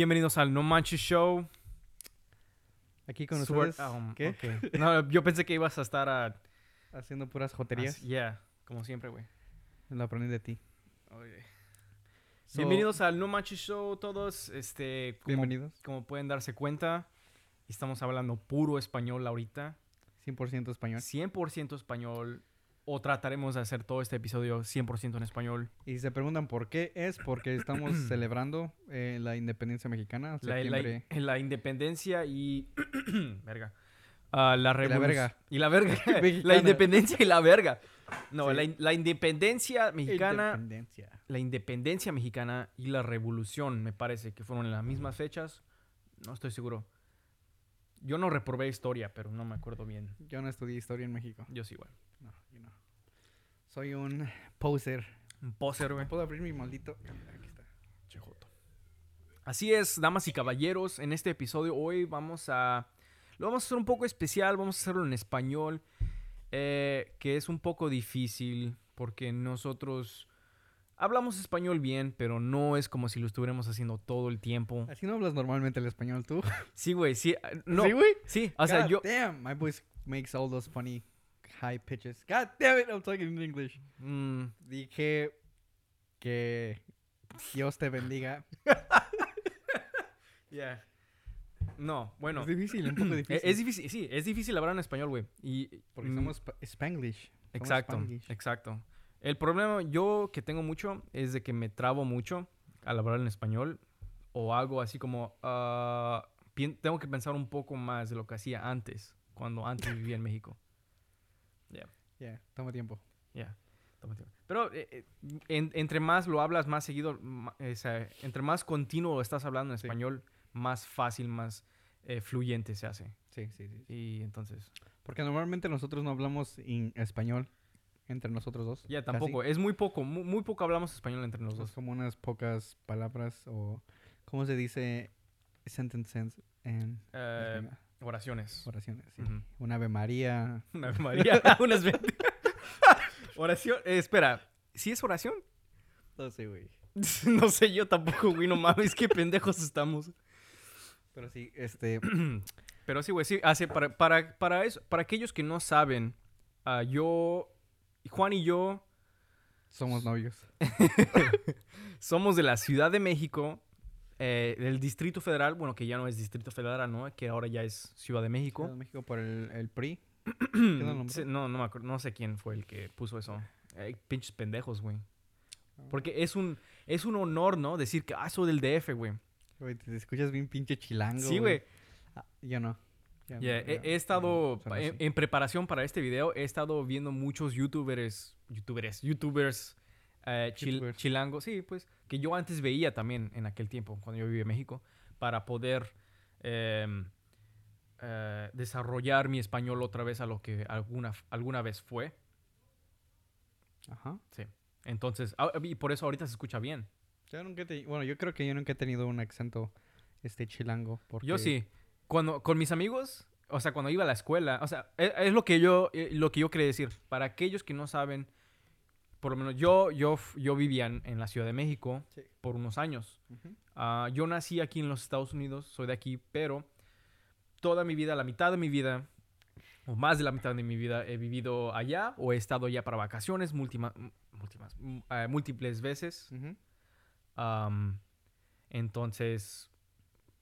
Bienvenidos al No Manches Show. Aquí con ustedes. um, ¿Qué? No, yo pensé que ibas a estar. Haciendo puras joterías. así- Yeah, como siempre, güey. Lo aprendí de ti. So, Bienvenidos al No Manches Show todos. Este, como, Bienvenidos. como pueden darse cuenta, estamos hablando puro español ahorita. 100% español. 100% español. O trataremos de hacer todo este episodio 100% en español. Y se preguntan por qué, es porque estamos celebrando eh, la independencia mexicana. La, la- la independencia y... verga. Ah, la la revolución. verga. Y la verga. la independencia y la verga. No, Sí. la, in- la independencia mexicana... Independencia. La independencia mexicana y la revolución, me parece que fueron en las mismas fechas. No estoy seguro. Yo no reprobé historia, pero no me acuerdo bien. Yo no estudié historia en México. Yo sí, igual. No, yo no. Soy un poser. Un poser, güey. ¿Puedo abrir mi maldito? Aquí está. Chejoto. Así es, damas y caballeros, en este episodio hoy vamos a... Lo vamos a hacer un poco especial, vamos a hacerlo en español, eh, que es un poco difícil porque nosotros hablamos español bien, pero no es como si lo estuviéramos haciendo todo el tiempo. Así no hablas normalmente el español tú. Sí, güey, sí. ah, No, ¿Sí, güey? sí, o sea, yo... Damn, my voice makes all those funny high pitches. God damn it, I'm talking in English. mm, Dije que Dios te bendiga. Yeah. No, bueno. es difícil, un poco e- difícil. Es, difícil, sí, es difícil hablar en español, güey. Y Porque mm, somos spa- Spanglish. Somos exacto, Spanglish. exacto. El problema yo que tengo mucho es de que me trabo mucho al hablar en español o algo así como pien- tengo que pensar un poco más de lo que hacía antes, cuando antes vivía en México. Yeah, toma tiempo. Ya. toma tiempo. Pero eh, eh, en- entre más lo hablas más seguido, o sea, entre más continuo estás hablando en Sí. español, más fácil, más eh, fluyente se hace. Sí, sí, sí. Y entonces, Porque normalmente nosotros no hablamos en español entre nosotros dos. ya casi. tampoco, es muy poco, muy, muy poco hablamos español entre Es dos. como unas pocas palabras o... ¿Cómo se dice sentences en Eh, español? Oraciones. oraciones? Sí. Ujú. Un Ave María. Una Ave María, unas 20. oración, eh, espera, ¿sí es oración? No sé, güey. no sé, yo tampoco, güey, no mames, qué pendejos estamos. Pero sí, este... Pero sí, güey, sí, hace para, para, para eso, para aquellos que no saben, ah, yo, Juan y yo somos novios. somos de la Ciudad de México, eh, del Distrito Federal, bueno, que ya no es Distrito Federal, ¿no? Que ahora ya es Ciudad de Ciudad México. de México por el, el PRI. el? Sí, no, no me acuerdo, no sé quién fue el que puso eso. Eh, pinches pendejos, güey. Porque es un, es un honor, ¿no? Decir que, ah, soy del DF, güey. Güey, te escuchas bien pinche chilango. Sí, güey. Ah, yo no. Yeah, he, estado, en, en preparación para este video, he estado viendo muchos youtubers, youtubers, youtubers eh, chil- Youtubers. chilangos, sí, pues, que yo antes veía también en aquel tiempo, cuando yo vivía en México, para poder em, eh, desarrollar mi español otra vez a lo que alguna, alguna vez fue. Ajá. Entonces, ah, y por eso ahorita se escucha bien. Yo nunca te... Bueno, yo creo que yo nunca he tenido un acento este chilango. Porque... Yo sí. Cuando, con mis amigos, o sea, cuando iba a la escuela, o sea, es, es lo que yo, eh, lo que yo quería decir. Para aquellos que no saben, por lo menos yo, yo, yo vivía en, en la Ciudad de México Sí. por unos años. Ujú. Ah, yo nací aquí en los Estados Unidos, soy de aquí, pero toda mi vida, la mitad de mi vida, o más de la mitad de mi vida, he vivido allá o he estado allá para vacaciones múltima- múltimas- m- eh, múltiples veces. Ujú. Am, entonces,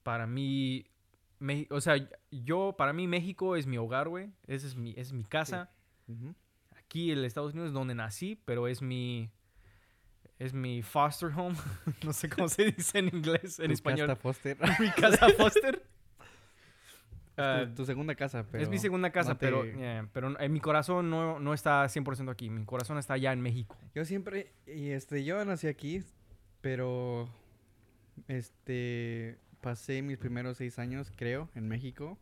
para mí, Me- o sea, yo, para mí México es mi hogar, güey. Esa es mi, es mi casa. Ujú. Aquí en Estados Unidos es donde nací, pero es mi, es mi foster home. no sé cómo se dice en inglés, en Tu español. casa foster. mi casa foster. Ah, tu, tu segunda casa, pero... es mi segunda casa, no te- pero, yeah, pero en mi corazón no, no está 100% aquí. Mi corazón está allá en México. Yo siempre, y este, yo nací aquí, pero, este, pasé mis primeros seis años, creo, en México.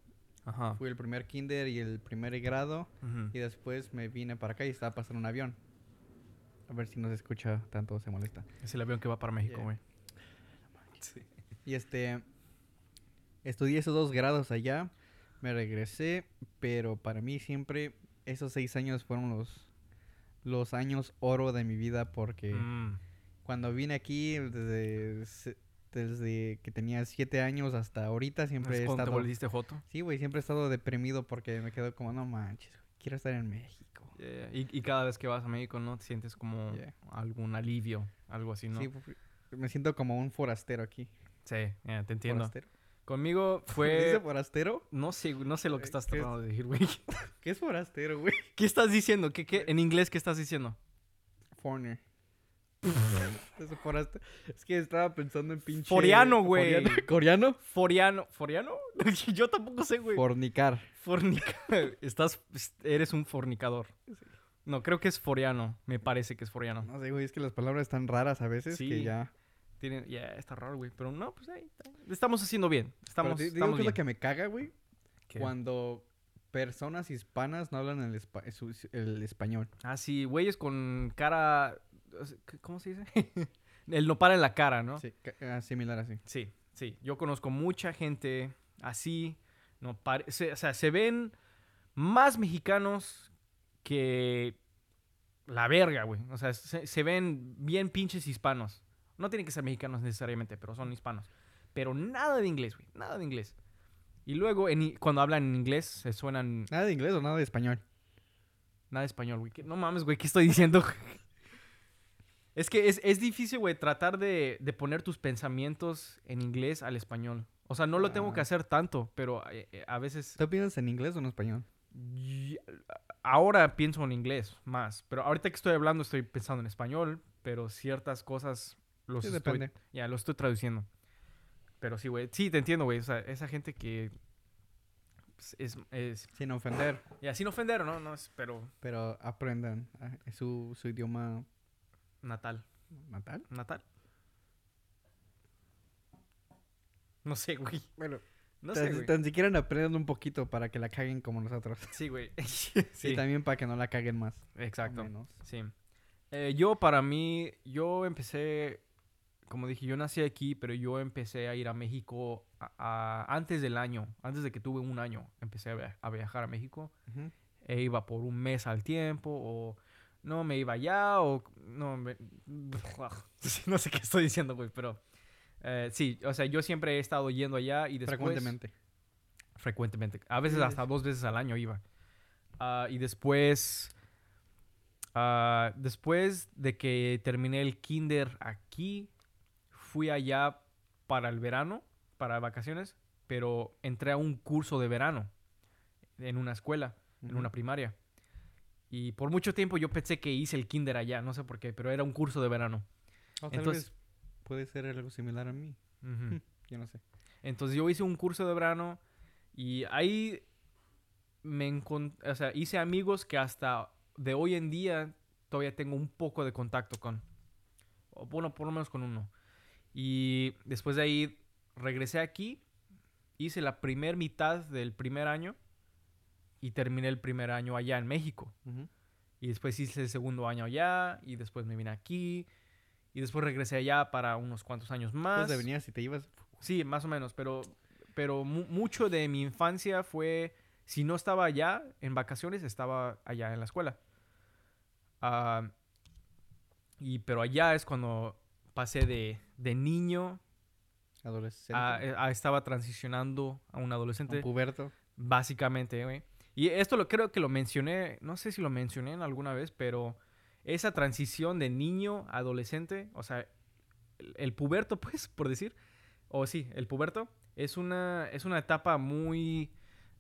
Ajá. Fui el primer kinder y el primer grado, y después me vine para acá y estaba pasando un avión. A ver si no se escucha tanto o se molesta. Es el avión que va para México, Yeah. güey. Y este, estudié esos dos grados allá, me regresé, pero para mí siempre esos seis años fueron los, los años oro de mi vida porque... Mm, Cuando vine aquí, desde, desde que tenía siete años hasta ahorita. Siempre ¿Es he cuando te estado... volviste joto? Sí, güey, siempre he estado deprimido porque me quedo como, no manches, quiero estar en México. Yeah, Y, y cada vez que vas a México, ¿no? Te sientes como Yeah. algún alivio, algo así, ¿no? Sí, pu- me siento como un forastero aquí. Sí, te entiendo. ¿Forastero? Conmigo ¿Dice fue... forastero? No sé, no sé lo que Eh, estás tratando de decir, güey. ¿Qué es forastero, güey? ¿Qué estás diciendo? ¿Qué, qué? En inglés, ¿qué estás diciendo? Foreigner. es, que estaba pensando en pinche... Foriano, güey. ¿Coreano? ¿Foriano? ¿Foriano? Yo tampoco sé, güey. Fornicar. Fornica... Estás... Eres un fornicador. No, creo que es foriano. Me parece que es foriano. No sé, güey, es que las palabras están raras a veces Sí. que ya... Tiene... Ya, está raro, güey. Pero no, pues ahí... está. Estamos haciendo bien. Estamos, Pero te- te digo estamos que es lo bien. que me caga, güey. ¿Qué? Cuando personas hispanas no hablan el, espa- el español. Ah, sí. Güeyes con cara... ¿Cómo se dice? El nopal en la cara, ¿no? Sí, ah, similar así. Sí, sí. Yo conozco mucha gente así. No se- o sea, se ven más mexicanos que la verga, güey. O sea, se, se ven bien pinches hispanos. No tienen que ser mexicanos necesariamente, pero son hispanos. Pero nada de inglés, güey. Nada de inglés. Y luego, en cuando hablan en inglés, se suenan Nada de inglés o nada de español. Nada de español, güey. ¿Qué- No mames, güey, ¿qué estoy diciendo? es que es, es difícil, güey, tratar de, de poner tus pensamientos en inglés al español. O sea, no lo tengo que Ah. hacer tanto, pero eh, eh, a veces... ¿Tú piensas en inglés o en español? y- Ahora pienso en inglés más, pero ahorita que estoy hablando estoy pensando en español, pero ciertas cosas los Sí, estoy, ya, lo estoy traduciendo. Pero sí, güey, sí, te entiendo, güey. O sea, esa gente que pues, es... es Sin ofender, y sin ofender, ¿no? No es, pero pero aprendan es su, su idioma natal. natal. ¿Natal? No sé, güey. Bueno, No tan, sé, güey. tan siquiera aprendan un poquito para que la caguen como nosotros. Sí, güey. Y también para que no la caguen más. exacto. menos. Sí. Eh, yo, para mí, yo empecé, como dije, yo nací aquí, pero yo empecé a ir a México a- a- antes del año, antes de que tuve un año, empecé a, via- a viajar a México. E iba por un mes al tiempo, o no me iba allá, o no me... No sé qué estoy diciendo, güey, pero... eh, sí, o sea, yo siempre he estado yendo allá y después... Frecuentemente. Frecuentemente. A veces hasta dos veces al año iba. Ah, y después... ah, después de que terminé el kinder aquí, fui allá para el verano, para vacaciones, pero entré a un curso de verano en una escuela, en una primaria. Y por mucho tiempo yo pensé que hice el kinder allá, no sé por qué, pero era un curso de verano. O tal entonces- vez puede ser algo similar a mí. Ujú. Yo no sé. Entonces yo hice un curso de verano y ahí me o sea, hice amigos que hasta de hoy en día todavía tengo un poco de contacto con. O bueno, por lo menos con uno. Y después de ahí regresé aquí, hice la primer mitad del primer año y terminé el primer año allá en México. Y después hice el segundo año allá y después me vine aquí y después regresé allá para unos cuantos años más. Entonces venías y te ibas. Sí, más o menos, pero, pero mu- mucho de mi infancia fue, si no estaba allá en vacaciones, estaba allá en la escuela. Ah, y, pero allá es cuando pasé de, de niño Adolescente. a, eh, a- estaba transicionando a un un adolescente, puberto. básicamente, güey. Y esto lo creo que lo mencioné, no sé si lo mencioné en alguna vez, pero esa transición de niño a adolescente, o sea, el, puberto, pues, por decir, o sí, el puberto, es una, es una etapa muy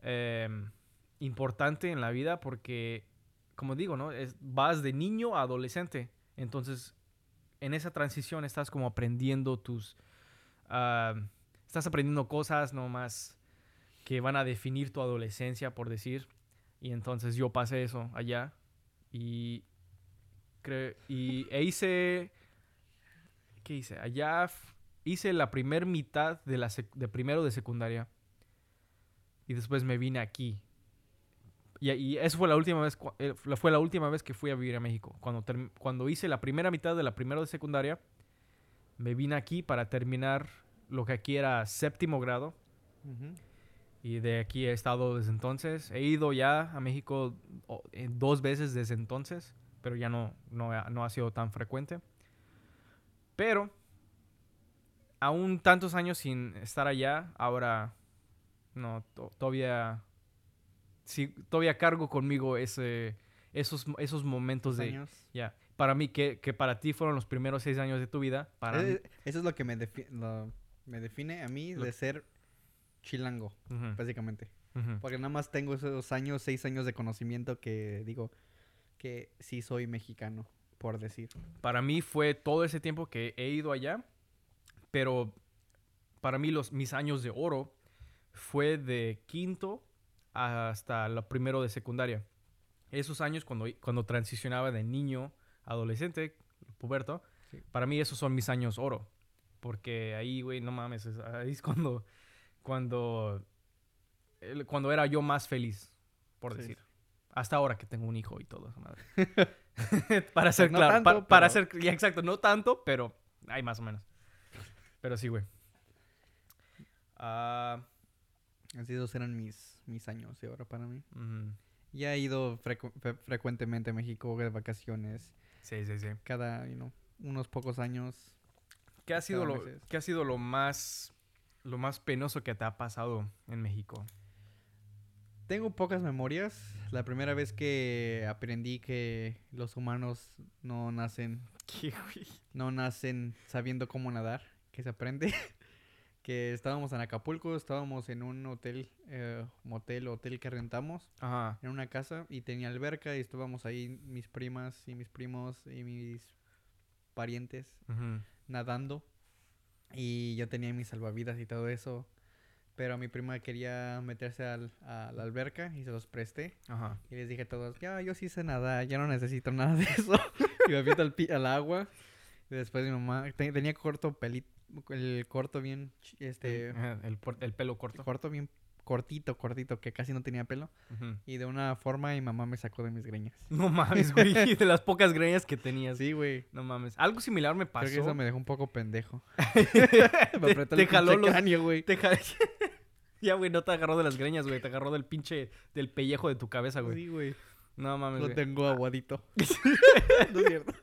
em, importante en la vida porque, como digo, ¿no? Es, vas de niño a adolescente. Entonces, en esa transición estás como aprendiendo tus... ah, estás aprendiendo cosas no más que van a definir tu adolescencia, por decir. Y entonces yo pasé eso allá. Y, y e hice... ¿Qué hice? Allá hice la primer mitad de, la de primero de secundaria. Y después me vine aquí. Y, y eso fue la última vez eh, fue la última vez que fui a vivir a México. Cuando, cuando hice la primera mitad de la primero de secundaria, me vine aquí para terminar lo que aquí era séptimo grado. Ujú. Y de aquí he estado desde entonces. He ido ya a México eh, dos veces desde entonces, pero ya no, no, no ha sido tan frecuente. Pero aún tantos años sin estar allá, ahora no, to- todavía, sí, todavía cargo conmigo ese, esos, esos momentos de, años. ya, para mí, que, que para ti fueron los primeros seis años de tu vida, para mí, Eh, Eso es lo que me, defi- lo- me define a mí Lo- de ser chilango, Ujú, básicamente. ujú. Porque nada más tengo esos años, seis años de conocimiento que digo que sí soy mexicano, por decir. Para mí fue todo ese tiempo que he ido allá, pero para mí los, mis años de oro fue de quinto hasta lo primero de secundaria. Esos años cuando, cuando transicionaba de niño a adolescente, puberto, Sí. para mí esos son mis años oro. Porque ahí, güey, no mames, es- ahí es cuando, cuando, cuando era yo más feliz, por Sí. decir. Hasta ahora que tengo un hijo y todo, esa madre. para ser no claro, tanto, pa- para ser, ya, exacto, no tanto, pero hay más o menos. Pero sí, güey. Ah, Así esos eran mis, mis años de ahora para mí. ujú. Ya he ido frecu- fre- frecuentemente a México de vacaciones. sí, sí, sí. Cada, you know, unos pocos años. ¿Qué ha sido lo, qué ha sido lo más, lo más penoso que te ha pasado en México? Tengo pocas memorias. La primera vez que aprendí que los humanos no nacen ¿Qué, güey? no nacen sabiendo cómo nadar, que se aprende. que estábamos en Acapulco, estábamos en un hotel, eh, motel, hotel que rentamos, Ajá. en una casa y tenía alberca y estábamos ahí mis primas y mis primos y mis parientes ujú. nadando y yo tenía mis salvavidas y todo eso. Pero mi prima quería meterse al- a la alberca y se los presté. Ajá. Y les dije a todos, ya, yo sí sé nadar, ya no necesito nada de eso. y me aviento al, al agua. Y después mi mamá, te- tenía corto pelito, el corto bien, este, El, por- el pelo corto. corto bien cortito, cortito, que casi no tenía pelo. Y de una forma mi mamá me sacó de mis greñas. No mames, güey. De las pocas greñas que tenías. Sí, güey. No mames. Algo similar me pasó. Creo que eso me dejó un poco pendejo. te, me apretó te el jaló pinche los... cráneo, güey. te ja- ya, güey, no te agarró de las greñas, güey. Te agarró del pinche... Del pellejo de tu cabeza, güey. Sí, güey. No mames, Lo güey. tengo aguadito. no es cierto.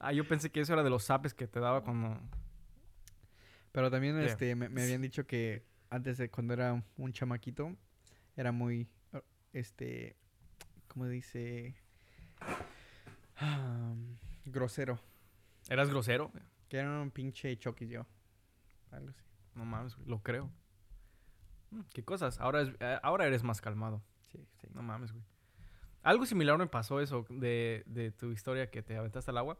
Ah, yo pensé que eso era de los zapes que te daba cuando... Pero también este, me, me habían dicho que antes de cuando era un chamaquito, era muy, uh, este, ¿cómo dice? Am, grosero. ¿Eras grosero? Que era un pinche choquis yo. Algo así. No mames, güey. Lo creo. Mm, ¿Qué cosas? Ahora, es- eh, ahora eres más calmado. Sí, sí. No mames, güey. Algo similar me pasó eso de, de tu historia que te aventaste al agua.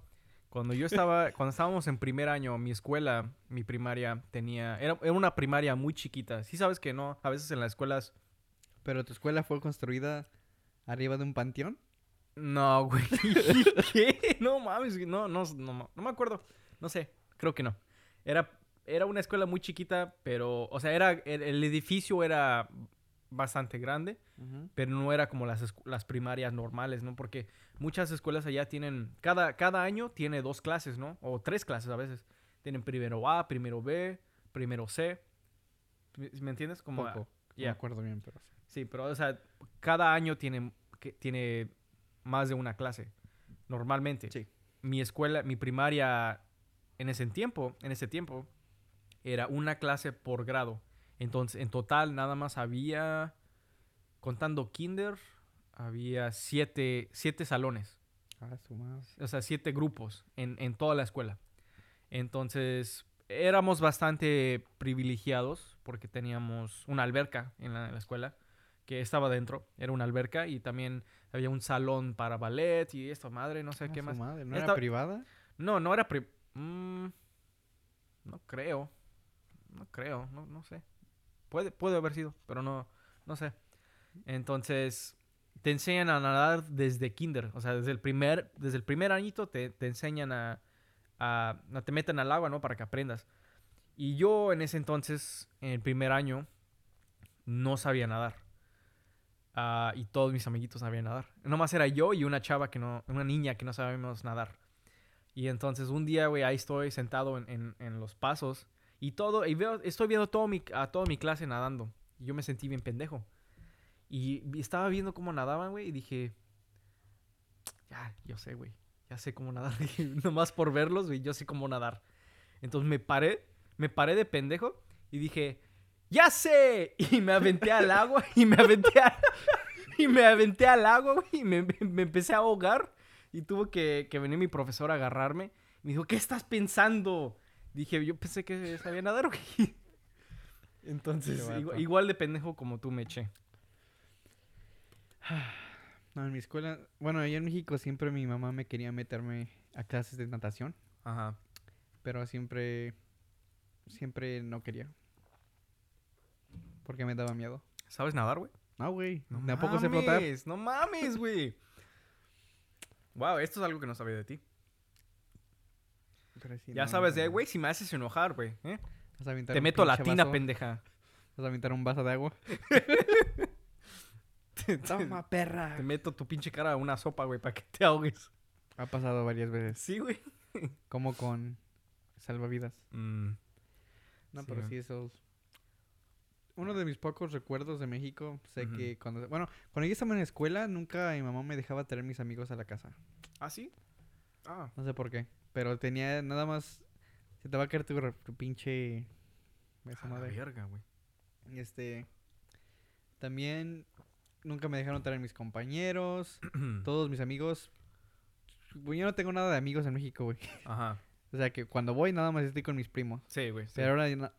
Cuando yo estaba, cuando estábamos en primer año, mi escuela, mi primaria, tenía, era, era una primaria muy chiquita. Sí sabes que no, a veces en las escuelas, Pero tu escuela fue construida arriba de un panteón. no, güey. ¿Qué? No mames, no, no, no, no me acuerdo. No sé, creo que no. Era, era una escuela muy chiquita, pero, o sea, era, el, el edificio era bastante grande. pero no era como las, las primarias normales, ¿no? Porque muchas escuelas allá tienen, cada, cada año tiene dos clases, ¿no? O tres clases a veces. Tienen primero A, primero B, primero C. ¿Me entiendes? Como, Poco. No me acuerdo bien, pero sí. Sí, pero, o sea, cada año tiene, que, tiene más de una clase, normalmente. Sí. Mi escuela, mi primaria, en ese tiempo, en ese tiempo, era una clase por grado. Entonces, en total, nada más había, contando kinder, había siete, siete salones. Ah. O sea, siete grupos en, en toda la escuela. Entonces, éramos bastante privilegiados porque teníamos una alberca en la, en la escuela que estaba dentro. Era una alberca y también había un salón para ballet y esto, madre, no sé Ah, qué más. madre. ¿No Esta- era privada? No, no era... pri- Mm, no creo. No creo, no, no sé. Puede, puede haber sido, pero no, no sé. Entonces, te enseñan a nadar desde kinder. O sea, desde el primer, desde el primer añito te, te enseñan a, a, a- Te meten al agua, ¿no? Para que aprendas. Y yo en ese entonces, en el primer año, no sabía nadar. Ah, y todos mis amiguitos sabían nadar. Nomás era yo y una chava que no... Una niña que no sabíamos nadar. Y entonces un día, güey, ahí estoy sentado en, en- en los pasos y todo, y veo, estoy viendo todo mi, a toda mi clase nadando. Y yo me sentí bien pendejo. Y estaba viendo cómo nadaban, güey, y dije, ya, yo sé, güey, ya sé cómo nadar. Nomás por verlos, güey, yo sé cómo nadar. Entonces me paré, me paré de pendejo y dije, ¡ya sé! Y me aventé al agua y me aventé, a- y me aventé al agua, güey, y me, me empecé a ahogar. Y tuvo que, que venir mi profesor a agarrarme. Me dijo, ¿qué estás pensando? Dije, yo pensé que sabía nadar, güey. Entonces, igual, igual de pendejo como tú me eché. No, en mi escuela, bueno, allá en México siempre mi mamá me quería meterme a clases de natación, Ajá. pero siempre, siempre no quería. Porque me daba miedo. ¿Sabes nadar, güey? No, güey, No tampoco sé flotar. No mames, güey. wow, esto es algo que no sabía de ti. Pero ya no, sabes de, güey, si me haces enojar, güey. ¿eh? Te meto la pinche tina, vaso, pendeja. Vas a aventar un vaso de agua. Toma, perra. te meto tu pinche cara a una sopa, güey, para que te ahogues. Ha pasado varias veces. Sí, güey. Como con salvavidas. Mm, No, Sí, pero güey. sí, esos. Uno de mis pocos recuerdos de México, sé que cuando. Bueno, cuando yo estaba en la escuela, nunca mi mamá me dejaba traer mis amigos a la casa. ¿Ah, sí? Ah. No sé por qué. Pero tenía nada más. Se te va a caer tu, pinche. Esa madre. verga, güey. Y Este. También. Nunca me dejaron traer mis compañeros. Todos mis amigos. Yo no tengo nada de amigos en México, güey. Ajá. O sea que cuando voy, nada más estoy con mis primos. Sí, güey. sí. Pero ahora,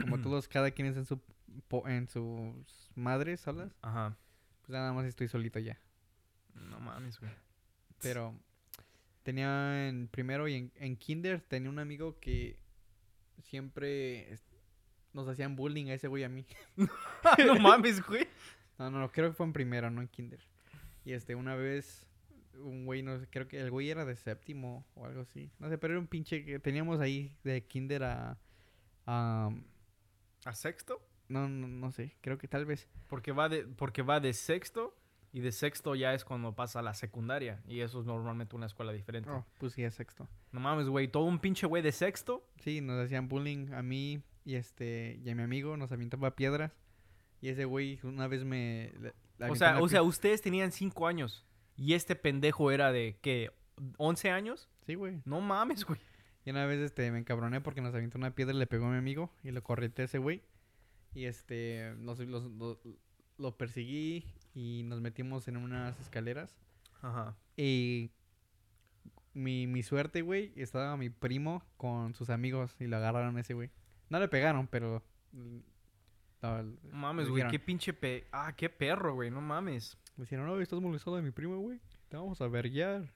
como todos, cada quien es en su en sus madres solas, Ajá. pues nada más estoy solito ya. No mames, güey. Pero tenía en primero y en, en kinder tenía un amigo que siempre nos hacían bullying a ese güey a mí. no mames, güey. No, no, creo que fue en primero, no en kinder. Y este, una vez, un güey, no sé, creo que el güey era de séptimo o algo así. No sé, pero era un pinche que teníamos ahí de kinder a... a ¿A sexto? no, no, no sé, creo que tal vez. Porque va de, porque va de sexto y de sexto ya es cuando pasa a la secundaria. Y eso es normalmente una escuela diferente. Oh, pues sí, es sexto. No mames, güey. Todo un pinche güey de sexto. Sí, nos hacían bullying a mí y este y a mi amigo, nos aventaba piedras. Y ese güey una vez me... O sea, o sea, ustedes tenían cinco años. Y este pendejo era de, ¿qué? ¿11 años? Sí, güey. No mames, güey. Y una vez este, me encabroné porque nos aventó una piedra y le pegó a mi amigo y lo correté a ese güey. Y este, los- lo, lo perseguí y nos metimos en unas escaleras. Ajá. Y mi, mi suerte, güey, estaba mi primo con sus amigos y lo agarraron a ese güey. No le pegaron, pero... no, mames, güey. Qué pinche pe... Ah, qué perro, güey. No mames. Me dijeron, no, estás molestando a mi primo, güey. Te vamos a verguiar.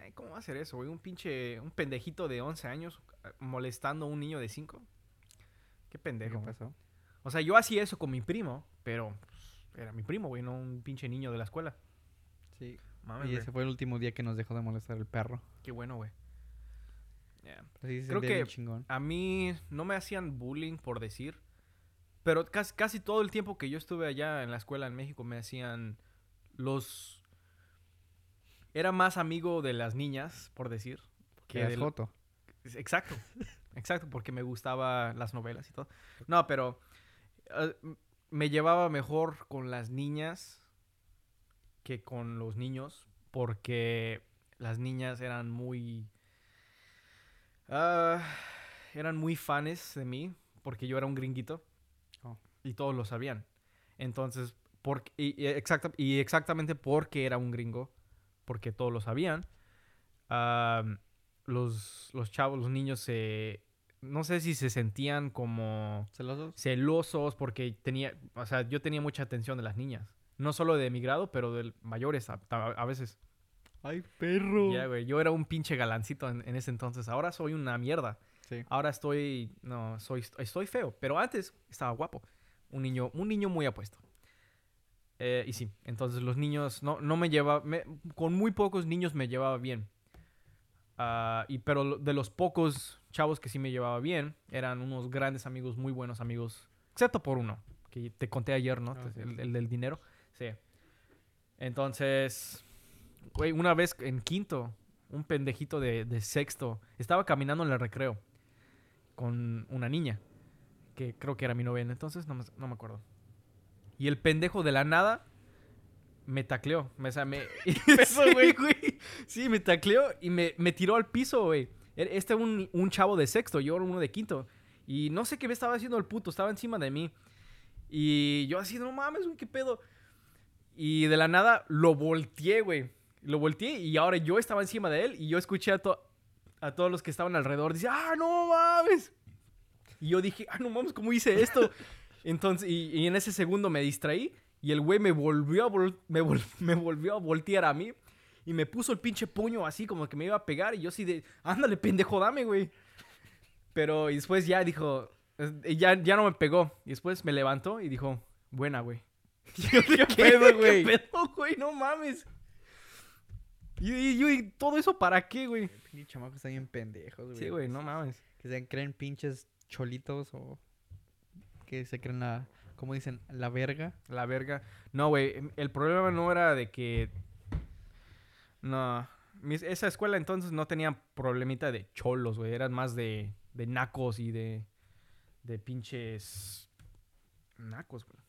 Ay, ¿Cómo va a ser eso, güey? Un pinche... Un pendejito de 11 años eh, molestando a un niño de 5. Qué ¿Qué pendejo. güey. pasó? O sea, yo hacía eso con mi primo, pero... era mi primo, güey. No un pinche niño de la escuela. Sí. Mames, Y güey. ese fue el último día que nos dejó de molestar el perro. Qué bueno, güey. Sí se Creo que- chingón. A mí no me hacían bullying por decir, pero casi, casi todo el tiempo que yo estuve allá en la escuela en México me hacían los... Era más amigo de las niñas, por decir. Que Que es del- joto. Exacto, exacto, porque me gustaban las novelas y todo. No, pero m- me llevaba mejor con las niñas que con los niños, porque las niñas eran muy... ah, eran muy fans de mí, porque yo era un gringuito. Oh. Y todos lo sabían. Entonces, por, y, y exacta- y exactamente porque era un gringo, porque todos lo sabían, los, los chavos, los niños se... No sé si se sentían como ¿Celosos? celosos porque tenía... O sea, yo tenía mucha atención de las niñas. No solo de mi grado, pero de mayores a, a- a veces. ¡Ay, perro! Ya, güey. Yo era un pinche galancito en, en ese entonces. Ahora soy una mierda. Sí. Ahora estoy... No, soy, estoy feo. Pero antes estaba guapo. Un niño, un niño muy apuesto. Eh, y sí, entonces los niños... No, no me llevaba... me- con muy pocos niños me llevaba bien. Ah, y, pero de los pocos chavos que sí me llevaba bien, eran unos grandes amigos, muy buenos amigos. Excepto por uno, que te conté ayer, ¿no? Ah, sí, el, del dinero. Sí. Entonces... Güey, una vez en quinto, un pendejito de, de sexto, estaba caminando en el recreo con una niña, que creo que era mi novia en entonces, no me, no me acuerdo. Y el pendejo de la nada me tacleó. Me, o sea, me... Sí, güey. Sí, me tacleó y me, me tiró al piso, güey. Este un, un chavo de sexto, yo era uno de quinto. Y no sé qué me estaba haciendo el puto, estaba encima de mí. Y yo así, no mames, güey, qué pedo. Y de la nada lo volteé, güey. Lo volteé y ahora yo estaba encima de él y yo escuché a, to- a todos los que estaban alrededor. Dice, ah, no mames. Y yo dije, ah, no mames, ¿cómo hice esto? Entonces, y, y en ese segundo me distraí y el güey me volvió, a vol- me, vol- me volvió a voltear a mí y me puso el pinche puño así como que me iba a pegar y yo así de, ándale, pendejo, dame, güey. Pero y después ya dijo, eh, ya, ya no me pegó. Y después me levantó y dijo, buena, güey. ¿Qué pedo, güey? ¿Qué pedo, güey? No mames. Y, y, ¿y todo eso para qué, güey? Pinche chamacos están bien pendejos, güey. Sí, güey, no mames. Que se creen pinches cholitos o que se creen la, ¿cómo dicen? La verga. La verga. No, güey. El problema no era de que. No. mis- esa escuela entonces no tenía problemita de cholos, güey. Eran más de, de nacos y de. De pinches. Nacos, güey.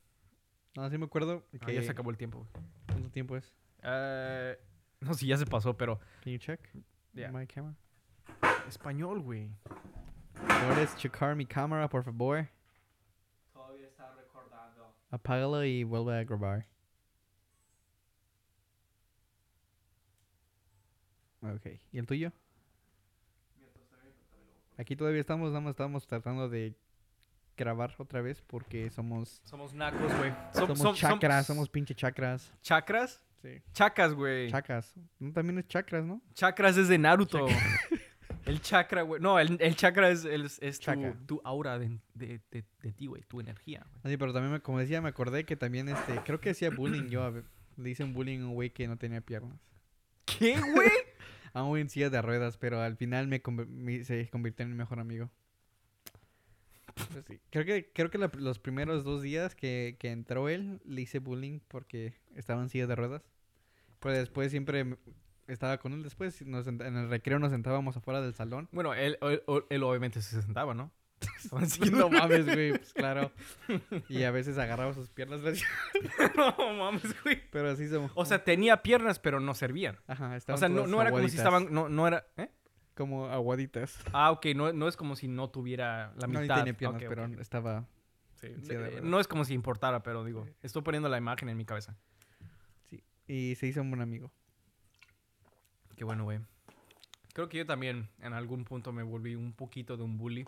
No, sí me acuerdo Ah, que... ya se acabó el tiempo, güey. ¿Cuánto tiempo es? Eh, no, sí, ya se pasó, pero. Can you check? My camera. Español, güey. ¿Puedes checar mi cámara, por favor? Todavía está recordando. Apágalo y vuelve a grabar. Ok. ¿Y el tuyo? Aquí todavía estamos, nada más estamos tratando de grabar otra vez porque somos... Somos nacos, güey. Som- Somos som- chakras, som- somos pinche chakras. ¿Chakras? Sí. Chacas, güey. Chacas. No, también es chakras, ¿no? Chakras es de Naruto. El chakra, güey. No, el, el chakra es, el- es tu, Chakra. tu aura de, de, de, de ti, güey. Tu energía, güey. Así, pero también, me- como decía, me acordé que también, este, creo que hacía bullying yo. a Le hice un bullying a un güey que no tenía piernas. ¿Qué, güey? A un güey en silla de ruedas, pero al final me, conv- me- se convirtió en mi mejor amigo. Pues sí. Creo que, creo que la- los primeros dos días que, que entró él, le hice bullying porque estaba en silla de ruedas. Pero después siempre estaba con él. Después nos en el recreo nos sentábamos afuera del salón. bueno, él, él, él obviamente se sentaba, ¿no? No mames, güey, pues claro. Y a veces agarraba sus piernas, no mames, güey. pero así somos. O sea, tenía piernas, pero no servían. Ajá, O estaban sea, no, no era como si estaban... No, no era... ¿Eh? Como aguaditas. Ah, ok. No, no es como si no tuviera la no, mitad. ni tenía piernas, pero estaba... Sí. de Eh. No es como si importara, pero digo... Estoy poniendo la imagen en mi cabeza. Sí. Y se hizo un buen amigo. Qué bueno, güey. Creo que yo también en algún punto me volví un poquito de un bully.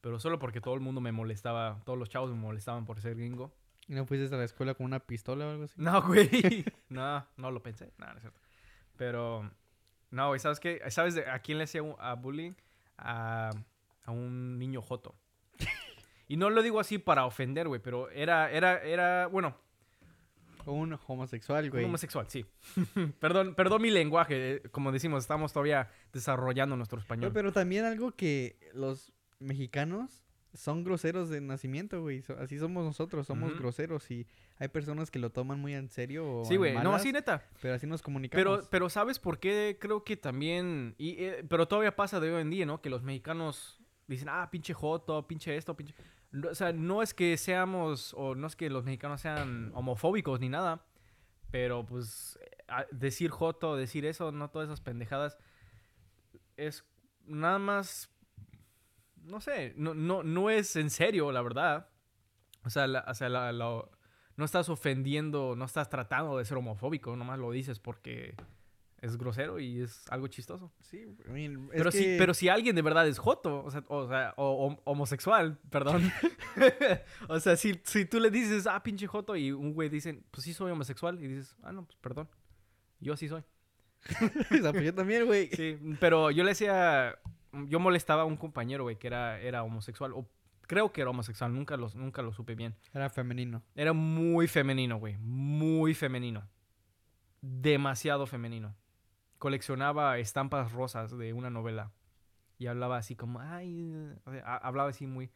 Pero solo porque todo el mundo me molestaba, todos los chavos me molestaban por ser gringo. ¿Y no fuiste a la escuela con una pistola o algo así? No, güey. no, no lo pensé. No, no es cierto. Pero, no, güey, ¿sabes qué? ¿Sabes de- a quién le hacía un- a bullying? A, a un niño joto. y no lo digo así para ofender, güey, pero era, era, era, bueno, un homosexual, un güey. homosexual, sí. perdón, perdón mi lenguaje. eh, Como decimos, estamos todavía desarrollando nuestro español. pero también algo que los mexicanos son groseros de nacimiento, güey. Así somos nosotros, somos Ujú. groseros y hay personas que lo toman muy en serio o Sí, güey. No, así neta. pero así nos comunicamos. Pero, pero ¿sabes por qué? Creo que también... Y, eh, pero todavía pasa de hoy en día, ¿no? Que los mexicanos dicen, ah, pinche joto, pinche esto, pinche... O sea, no es que seamos... O no es que los mexicanos sean homofóbicos ni nada. Pero, pues, decir joto, decir eso, no todas esas pendejadas... Es nada más... No sé, no, no, no es en serio, la verdad. O sea, la- o sea la- la- no estás ofendiendo, no estás tratando de ser homofóbico, nomás lo dices porque es grosero y es algo chistoso. sí, I mean, es Pero, si, que- pero si alguien de verdad es joto, o sea, o, sea, o- o- homosexual, perdón. o sea, si, si tú le dices, ah, pinche joto, y un güey dice, pues sí soy homosexual, y dices, ah, no, pues perdón. Yo sí soy. o sea, pues yo también, güey. Sí, pero yo le decía, yo molestaba a un compañero, güey, que era, era homosexual, o creo que era homosexual, nunca, los, nunca lo supe bien. Era femenino. Era muy femenino, güey. Muy femenino. Demasiado femenino. Coleccionaba estampas rosas de una novela. Y hablaba así como, ay, o sea, ha- hablaba así muy...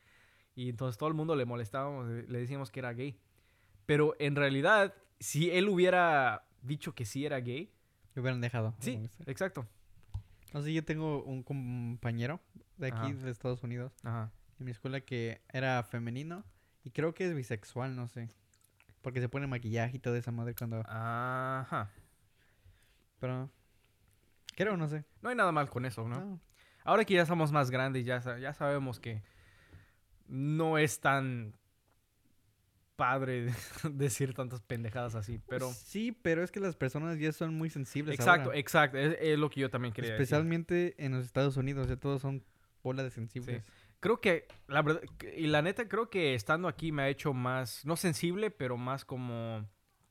Y entonces todo el mundo le molestábamos, eh, le decíamos que era gay. Pero en realidad, si él hubiera dicho que sí era gay, Me hubieran dejado. sí, exacto. No sé, yo tengo un compañero de aquí, Ajá. de Estados Unidos, Ajá. en mi escuela que era femenino y creo que es bisexual, no sé. Porque se pone maquillaje y toda esa madre cuando... Ajá. Pero... Creo, no sé. No hay nada mal con eso, ¿no? No. Ahora que ya somos más grandes, ya, ya sabemos que no es tan padre decir tantas pendejadas así, pero... Sí, pero es que las personas ya son muy sensibles Exacto, ahora. exacto, es, es lo que yo también quería decir. Especialmente en los Estados Unidos, ya todos son bola de sensibles. Creo que, la verdad, y la neta, creo que estando aquí me ha hecho más, no sensible, pero más como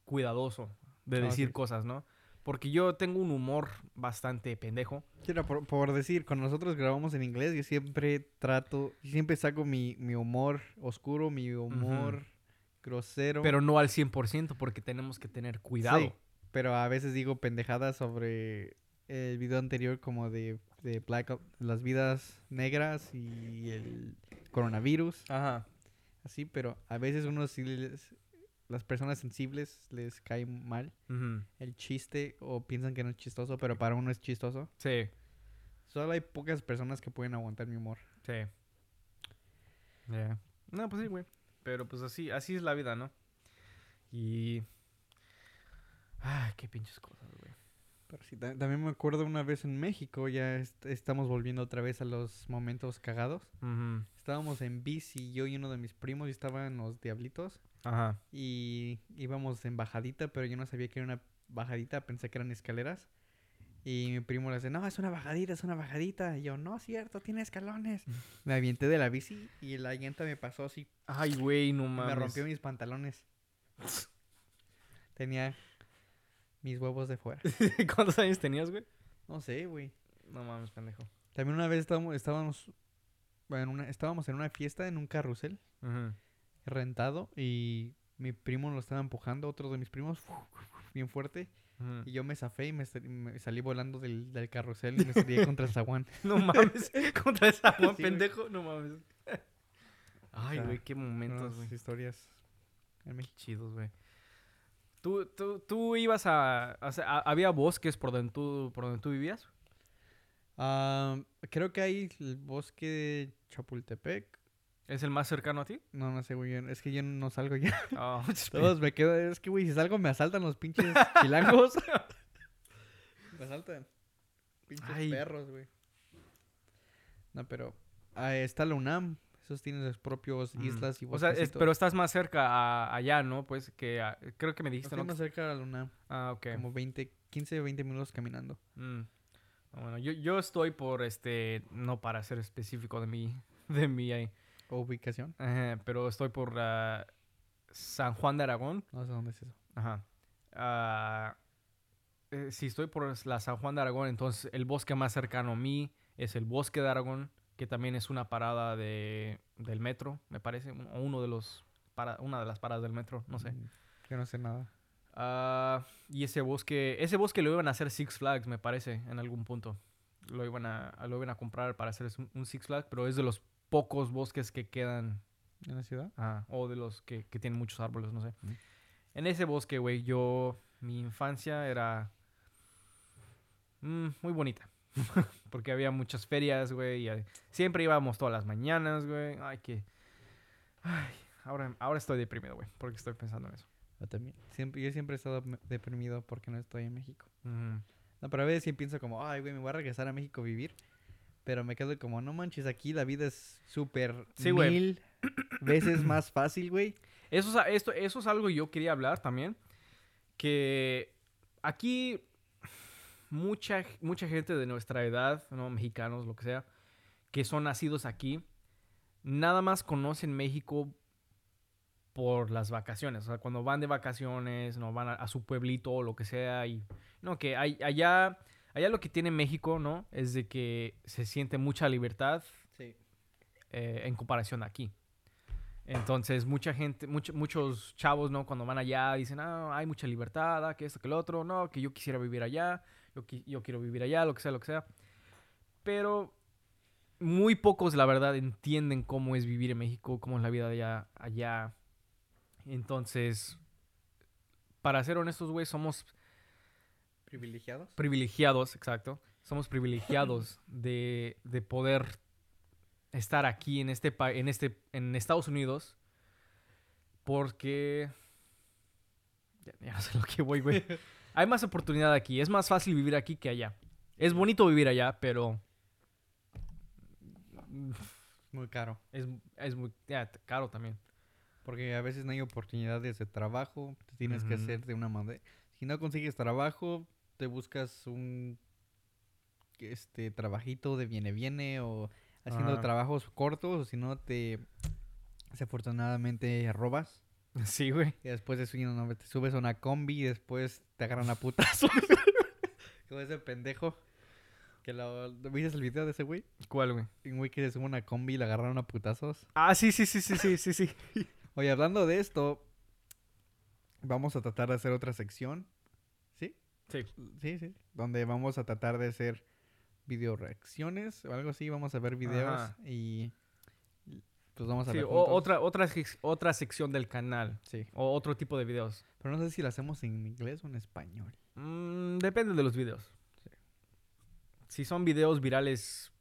cuidadoso de Ah, decir sí. cosas, ¿no? Porque yo tengo un humor bastante pendejo. Quiero, por, por decir, cuando nosotros grabamos en inglés, yo siempre trato, siempre saco mi, mi humor oscuro, mi humor grosero. Pero no al 100% porque tenemos que tener cuidado. Sí, pero a veces digo pendejadas sobre el video anterior como de, de Black, las vidas negras y el coronavirus, Ajá. así, pero a veces uno sí les- las personas sensibles les cae mal el chiste o piensan que no es chistoso, pero para uno es chistoso. Sí, Solo hay pocas personas que pueden aguantar mi humor. sí. Yeah. No, pues sí, güey. Pero pues así, así es la vida, ¿no? Y... Ay, qué pinches cosas, güey. Pero sí, ta- también me acuerdo una vez en México, ya est- estamos volviendo otra vez a los momentos cagados. Estábamos en bici, yo y uno de mis primos, y estaban los diablitos. Ajá. Y íbamos en bajadita, pero yo no sabía que era una bajadita, pensé que eran escaleras. Y mi primo le dice, no, es una bajadita, es una bajadita. Y yo, no, cierto, tiene escalones. Me avienté de la bici y la llanta me pasó así, Ay, güey, no mames. me rompió mis pantalones. Tenía mis huevos de fuera. ¿Cuántos años tenías, güey? No sé, güey. No mames, pendejo. También una vez estábamos, estábamos, bueno, en una, estábamos en una fiesta en un carrusel rentado y mi primo lo estaba empujando, otro de mis primos, bien fuerte. Y yo me zafé y me, sal- me salí volando del, del carrusel y me salí contra el zaguán. No mames. Contra Sí, güey. pendejo, no mames. Ay, sea, güey, qué momentos, güey. historias en México. Chidos, güey. ¿Tú, tú, tú ibas a, sea, a- ¿Había bosques por donde tú, por donde tú vivías? Ah, creo que hay el bosque de Chapultepec. ¿Es el más cercano a ti? No, no sé, güey. Es que yo no salgo ya. Ah, Todos me quedo. Es que, güey, si salgo me asaltan los pinches chilangos. me asaltan. Pinches Ay. perros, güey. No, pero. ah, está la UNAM. Esos tienen sus propios Mm. islas y O sea, es- pero estás más cerca a- allá, ¿no? Pues que a- creo que me dijiste, Estoy ¿no? más cerca de la UNAM. Ah, ok. Como 20, 15 o 20 minutos caminando. Mm. Ah, Bueno, yo, yo estoy por este, no para ser específico de mi, de mi, eh, O ubicación. ajá, pero estoy por ah, San Juan de Aragón. No sé dónde es eso. Ajá. Ah, eh, si estoy por la San Juan de Aragón, entonces el bosque más cercano a mí es el bosque de Aragón, que también es una parada de, del metro, me parece, uno de los para, una de las paradas del metro, no sé. Mm, Yo no sé nada. Ah, y ese bosque, ese bosque lo iban a hacer Six Flags, me parece, en algún punto. Lo iban a, lo iban a comprar para hacer un, un Six Flags, pero es de los pocos bosques que quedan, ¿En la ciudad? o de los que, que tienen muchos árboles, no sé. Mm. En ese bosque, güey, yo, mi infancia era mm, muy bonita. Porque había muchas ferias, güey, y siempre íbamos todas las mañanas, güey. Ay, que... Ay, ahora, ahora estoy deprimido, güey, porque estoy pensando en eso. Yo también. Siempre, yo siempre he estado deprimido porque no estoy en México. Ujú. No, pero a veces sí pienso como, ay, güey, me voy a regresar a México a vivir. Pero me quedo como, no manches, aquí la vida es súper Sí, mil veces más fácil, güey. Eso esto, eso es algo que yo quería hablar también. Que aquí mucha, mucha gente de nuestra edad, ¿no? mexicanos, lo que sea, que son nacidos aquí, nada más conocen México por las vacaciones. O sea, cuando van de vacaciones, no van a, a su pueblito o lo que sea. Y no, que hay, allá, allá lo que tiene México, ¿no? Es de que se siente mucha libertad Sí. eh, en comparación a aquí. Entonces, mucha gente, mucho- muchos chavos, ¿no? Cuando van allá dicen, ah, hay mucha libertad, ah, que esto, que lo otro, no, que yo quisiera vivir allá, yo, qui- yo quiero vivir allá, lo que sea, lo que sea. Pero muy pocos, la verdad, entienden cómo es vivir en México, cómo es la vida de allá. allá. Entonces, para ser honestos, güey, somos ¿Privilegiados? privilegiados, exacto. Somos privilegiados de, de poder estar aquí en este pa- en este en Estados Unidos porque ya, ya no sé lo que voy, güey. Hay más oportunidad aquí, es más fácil vivir aquí que allá. Es bonito vivir allá, pero Muy caro. Es, es muy caro también. Porque a veces no hay oportunidades de trabajo. Te tienes que hacer de una manera. Si no consigues trabajo, te buscas un este trabajito de viene viene o haciendo Ajá. trabajos cortos o si no te desafortunadamente robas Sí, güey. y después de you know, te subes a una combi y después te agarran a putazos como ese pendejo que lo ¿viste el video de ese güey? ¿Cuál, güey? Un güey que se sube a una combi y le agarraron a putazos Ah, sí, sí, sí, sí, sí, sí, sí. Oye, hablando de esto, vamos a tratar de hacer otra sección. ¿Sí? Sí. Sí, sí. Donde vamos a tratar de hacer video reacciones o algo así. Vamos a ver videos Ajá. y pues vamos a Sí, ver. o- otra, otra, otra sección del canal. Sí. O otro tipo de videos. Pero no sé si lo hacemos en inglés o en español. Mm, depende de los videos. Si son videos virales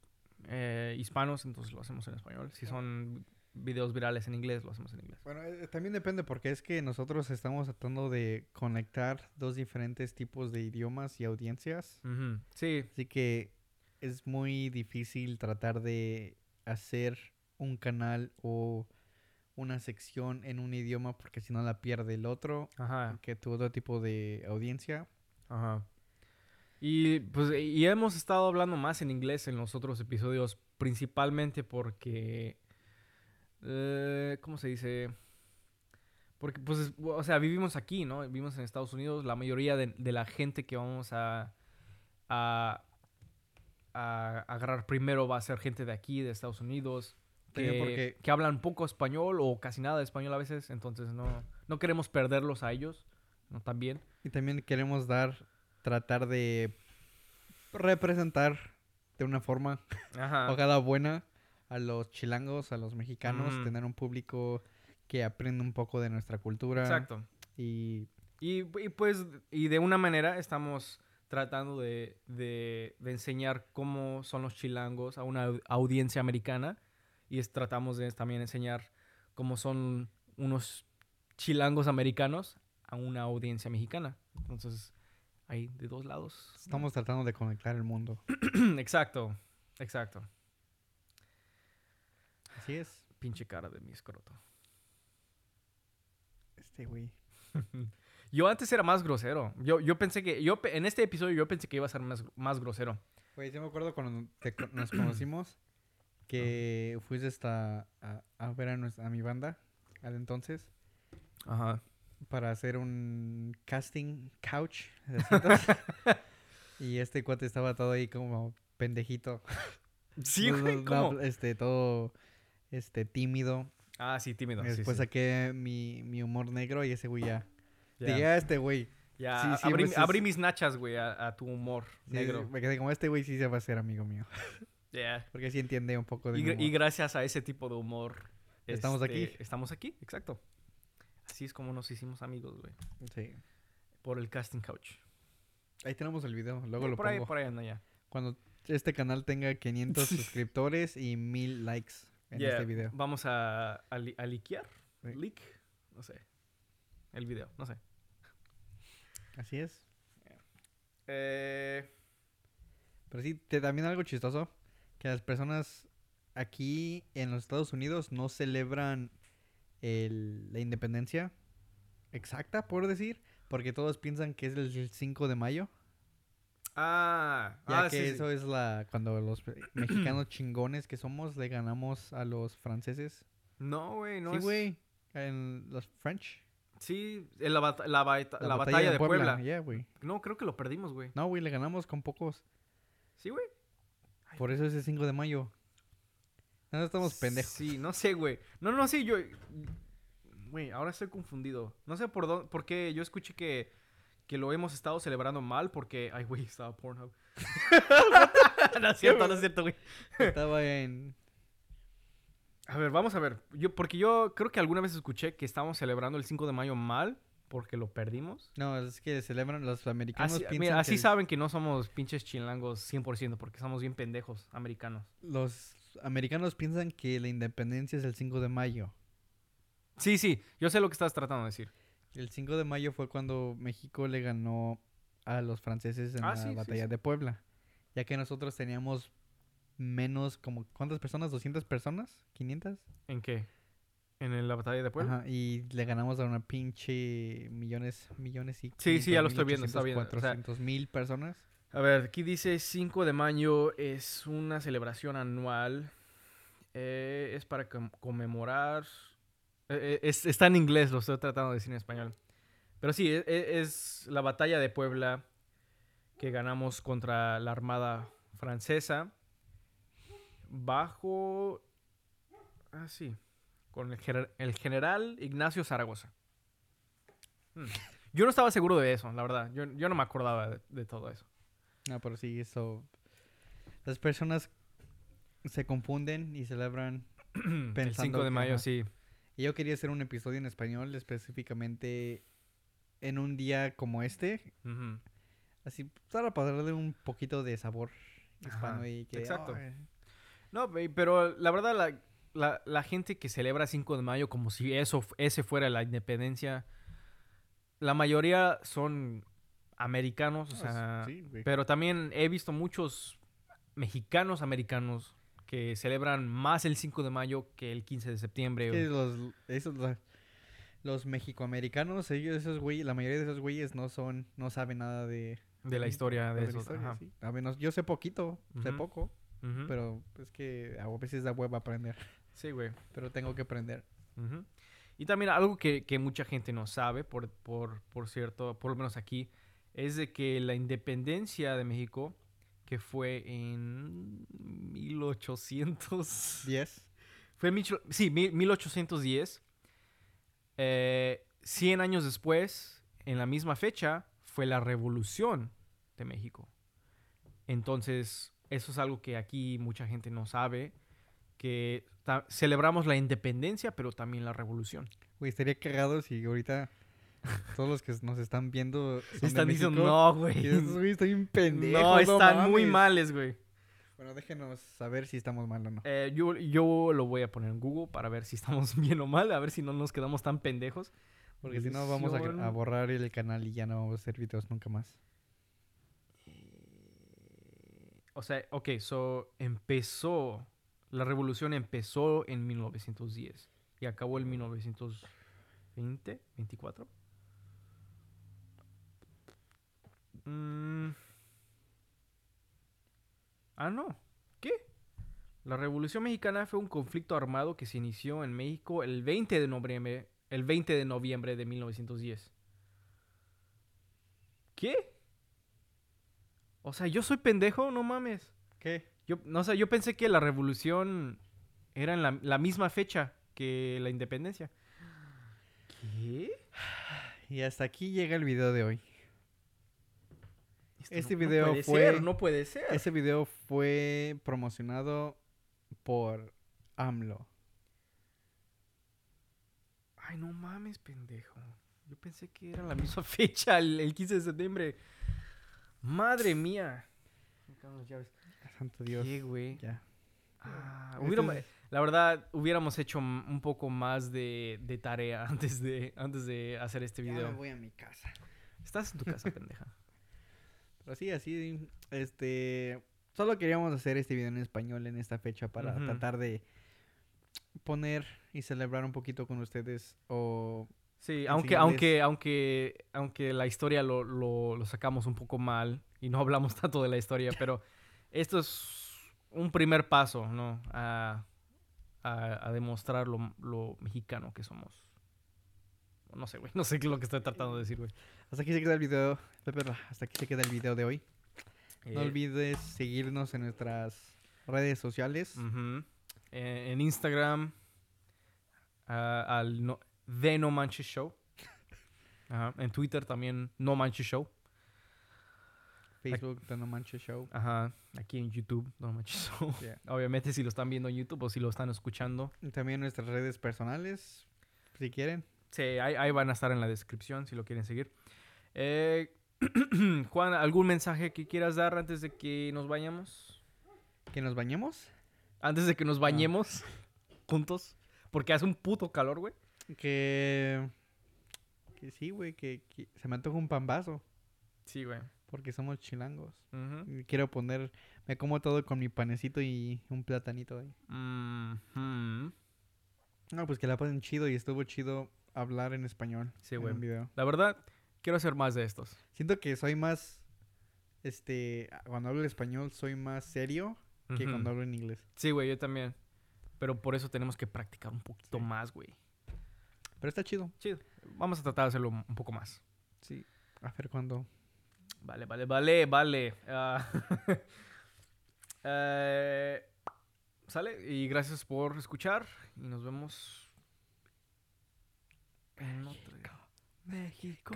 eh, hispanos, entonces lo hacemos en español. Si son videos virales en inglés, lo hacemos en inglés. Bueno, eh, también depende porque es que nosotros estamos tratando de conectar dos diferentes tipos de idiomas y audiencias. Sí, Así que es muy difícil tratar de hacer un canal o una sección en un idioma porque si no la pierde el otro, ajá, que tu otro tipo de audiencia. ajá. Y pues y hemos estado hablando más en inglés en los otros episodios, principalmente porque, eh, ¿cómo se dice? Porque, pues, es- o sea, vivimos aquí, ¿no? Vivimos en Estados Unidos. La mayoría de, de la gente que vamos a, a, a agarrar primero va a ser gente de aquí, de Estados Unidos, que, porque- que hablan poco español o casi nada de español a veces. Entonces, no, no queremos perderlos a ellos, ¿no? También. Y también queremos dar, tratar de representar de una forma Ajá. ojalá buena a los chilangos, a los mexicanos, Ujú. tener un público que aprenda un poco de nuestra cultura. Exacto. Y Y, y, pues, y de una manera estamos tratando de, de- de enseñar cómo son los chilangos a una au- audiencia americana. Y es- tratamos de también enseñar cómo son unos chilangos americanos a una audiencia mexicana. Entonces, hay de dos lados. estamos tratando de conectar el mundo. exacto, exacto. Así es. Pinche cara de mi escroto. Este güey. Yo antes era más grosero. Yo, yo pensé que, yo en este episodio yo pensé que iba a ser más, más grosero. Güey, yo me acuerdo cuando te nos conocimos que fuiste hasta a, a ver a, nuestra- a mi banda al entonces Ajá. para hacer un casting couch y este cuate estaba todo ahí como pendejito. Sí, güey, no, este, todo este tímido. Ah, sí, tímido. Sí, Después sí. saqué mi, mi humor negro y ese güey ya. Ya, Dije, "Ah, este güey. ya, sí, a- sí, abrí, pues, abrí mis nachas, güey, a, a tu humor Sí, negro. Me quedé como este güey sí se va a ser amigo mío. Yeah. Porque sí entiende un poco de Y, gracias a ese tipo de humor. Estamos este, aquí. Estamos aquí, exacto. Así es como nos hicimos amigos, güey. Sí. Por el casting couch. Ahí tenemos el video, luego Eh, lo por ahí, pongo. por ahí anda ya. Cuando este canal tenga 500 suscriptores y 1000 likes en Yeah, este video. Vamos a, a, li- a liquear. Sí. Leak. No sé. El video, no sé. Así es. Eh, Pero sí, te, también algo chistoso, que las personas aquí en los Estados Unidos no celebran el- la independencia exacta, por decir, porque todos piensan que es el 5 de mayo, ah, ya ah, que sí, sí. eso es la cuando los mexicanos chingones que somos le ganamos a los franceses. No, güey, no sí, es- güey, en los French. Sí, en la, bat- la, bata- la batalla, de Puebla. Yeah, güey. No, creo que lo perdimos, güey. No, güey, le ganamos con pocos. Sí, güey. Por eso es el 5 de mayo. No estamos pendejos. Sí, no sé, güey. No, no, sí, yo... Güey, ahora estoy confundido. No sé por dónde... Porque yo escuché que, que lo hemos estado celebrando mal porque... Ay, güey, estaba Pornhub. no es cierto, no es cierto, güey. Estaba en A ver, vamos a ver. Yo, porque yo creo que alguna vez escuché que estábamos celebrando el 5 de mayo mal porque lo perdimos. No, es que celebran los americanos Así, mira, así que saben que no somos pinches chilangos 100% porque somos bien pendejos americanos. los americanos piensan que la independencia es el 5 de mayo. Sí, sí, yo sé lo que estás tratando de decir. El 5 de mayo fue cuando México le ganó a los franceses en Ah, la sí, batalla sí. de Puebla, ya que nosotros teníamos menos como ¿cuántas personas? ¿200 personas? ¿500? ¿En qué? ¿En la batalla de Puebla? Ajá, y le ganamos a una pinche millones, millones y Sí, sí, ya lo 500 estoy viendo, está bien, o sea- 400 mil personas. A ver, aquí dice 5 de mayo es una celebración anual. eh, es para conmemorar. Eh, eh, es- está en inglés, lo estoy tratando de decir en español. Pero sí, e- e- es, la batalla de Puebla que ganamos contra la Armada Francesa. Bajo. Ah, sí. Con el, gener- el general Ignacio Zaragoza. Hmm. Yo no estaba seguro de eso, la verdad. Yo, yo no me acordaba de- de todo eso. No, pero sí, eso. Las personas se confunden y celebran. el Pensando 5 de que, mayo, ajá. sí. Y yo quería hacer un episodio en español, específicamente en un día como este. Así, para darle un poquito de sabor hispano Ajá, y que. exacto. "Ay, No, pe- pero la verdad, la, la- la gente que celebra 5 de mayo como si eso, ese fuera la independencia, la mayoría son americanos, o no, sea, sí, pero también he visto muchos mexicanos americanos que celebran más el 5 de mayo que el 15 de septiembre. que los, esos, los mexicoamericanos, ellos, esos güeyes, la mayoría de esos güeyes no son, no saben nada de, de la historia de, de la esos. historia, ajá. sí. A menos, yo sé poquito, sé poco, pero es que a veces da hueva aprender, Sí, güey. pero tengo que aprender. Ujú. Y también algo que, que mucha gente no sabe, por, por, por cierto, por lo menos aquí, es de que la independencia de México, que fue en 1800... 10. Fue en micho- sí, mi- 1810. eh, 100 años después, en la misma fecha, fue la revolución de México. Entonces, eso es algo que aquí mucha gente no sabe, que celebramos la independencia, pero también la revolución. Güey, estaría cagado si ahorita todos los que nos están viendo Están diciendo, no, güey. están bien pendejos. No, están muy mames". males, güey. Bueno, déjenos saber si estamos mal o no. Eh, yo, yo lo voy a poner en Google para ver si estamos bien o mal, a ver si no nos quedamos tan pendejos. Porque si no, vamos a, a borrar el canal y ya no vamos a hacer videos nunca más. O sea, ok, so empezó, la revolución empezó en 1910 y acabó en 1920, 24. Mm. Ah, no. ¿Qué? La Revolución Mexicana fue un conflicto armado que se inició en México el 20 de noviembre, el 20 de noviembre de 1910. ¿Qué? O sea, yo soy pendejo, no mames. ¿Qué? Yo, no sé, yo pensé que la revolución era en la, la misma fecha que la independencia. ¿Qué? Y hasta aquí llega el video de hoy. Esto Este no- no video puede fue- ser, no puede ser. Ese video fue promocionado por AMLO. Ay, no mames, pendejo. Yo pensé que era la misma fecha, el, el 15 de septiembre. Madre mía. Me cago en las llaves. Santo Dios. ¿Qué, güey? Ya. Ah, Este hubiéramos- es- La verdad, hubiéramos hecho un poco más de, de tarea antes de, antes de hacer este Ya video. me voy a mi casa. Estás en tu casa, pendeja. Pero sí, así, este... Solo queríamos hacer este video en español en esta fecha para tratar de poner y celebrar un poquito con ustedes o... Sí, aunque, aunque, aunque, aunque la historia lo, lo- lo sacamos un poco mal y no hablamos tanto de la historia, pero esto es un primer paso, ¿no? A, a- a demostrar lo, lo mexicano que somos. No sé, güey. No sé qué es lo que estoy tratando de decir, güey. Hasta aquí se queda el video. Hasta aquí se queda el video de hoy. No Eh, olvides seguirnos en nuestras redes sociales. Eh, en Instagram, ah, al no, The No Manches Show. Ajá. En Twitter también No Manches Show. Facebook, The No Manches Show. Ajá, aquí en YouTube, no manches. Yeah. Obviamente si lo están viendo en YouTube o si lo están escuchando. Y también nuestras redes personales, si quieren. Sí, ahí, ahí van a estar en la descripción si lo quieren seguir. Eh, Juan, ¿algún mensaje que quieras dar antes de que nos vayamos? Que nos bañemos. Antes de que nos bañemos juntos. Porque hace un puto calor, güey. Que... Que sí, güey, que, que se me antoja un pambazo. Sí, güey. porque somos chilangos. Y quiero poner, me como todo con mi panecito y un platanito ahí. No, pues que la pasen chido y estuvo chido hablar en español Sí, en güey. un video. La verdad, quiero hacer más de estos. Siento que soy más, este, cuando hablo español soy más serio que cuando hablo en inglés. Sí, güey, yo también. Pero por eso tenemos que practicar un poquito Sí. más, güey. Pero está chido. Chido. Vamos a tratar de hacerlo un poco más. Sí. A ver cuándo. Vale, vale, vale, vale. Eh, Sale, y gracias por escuchar. Y nos vemos en otro. México.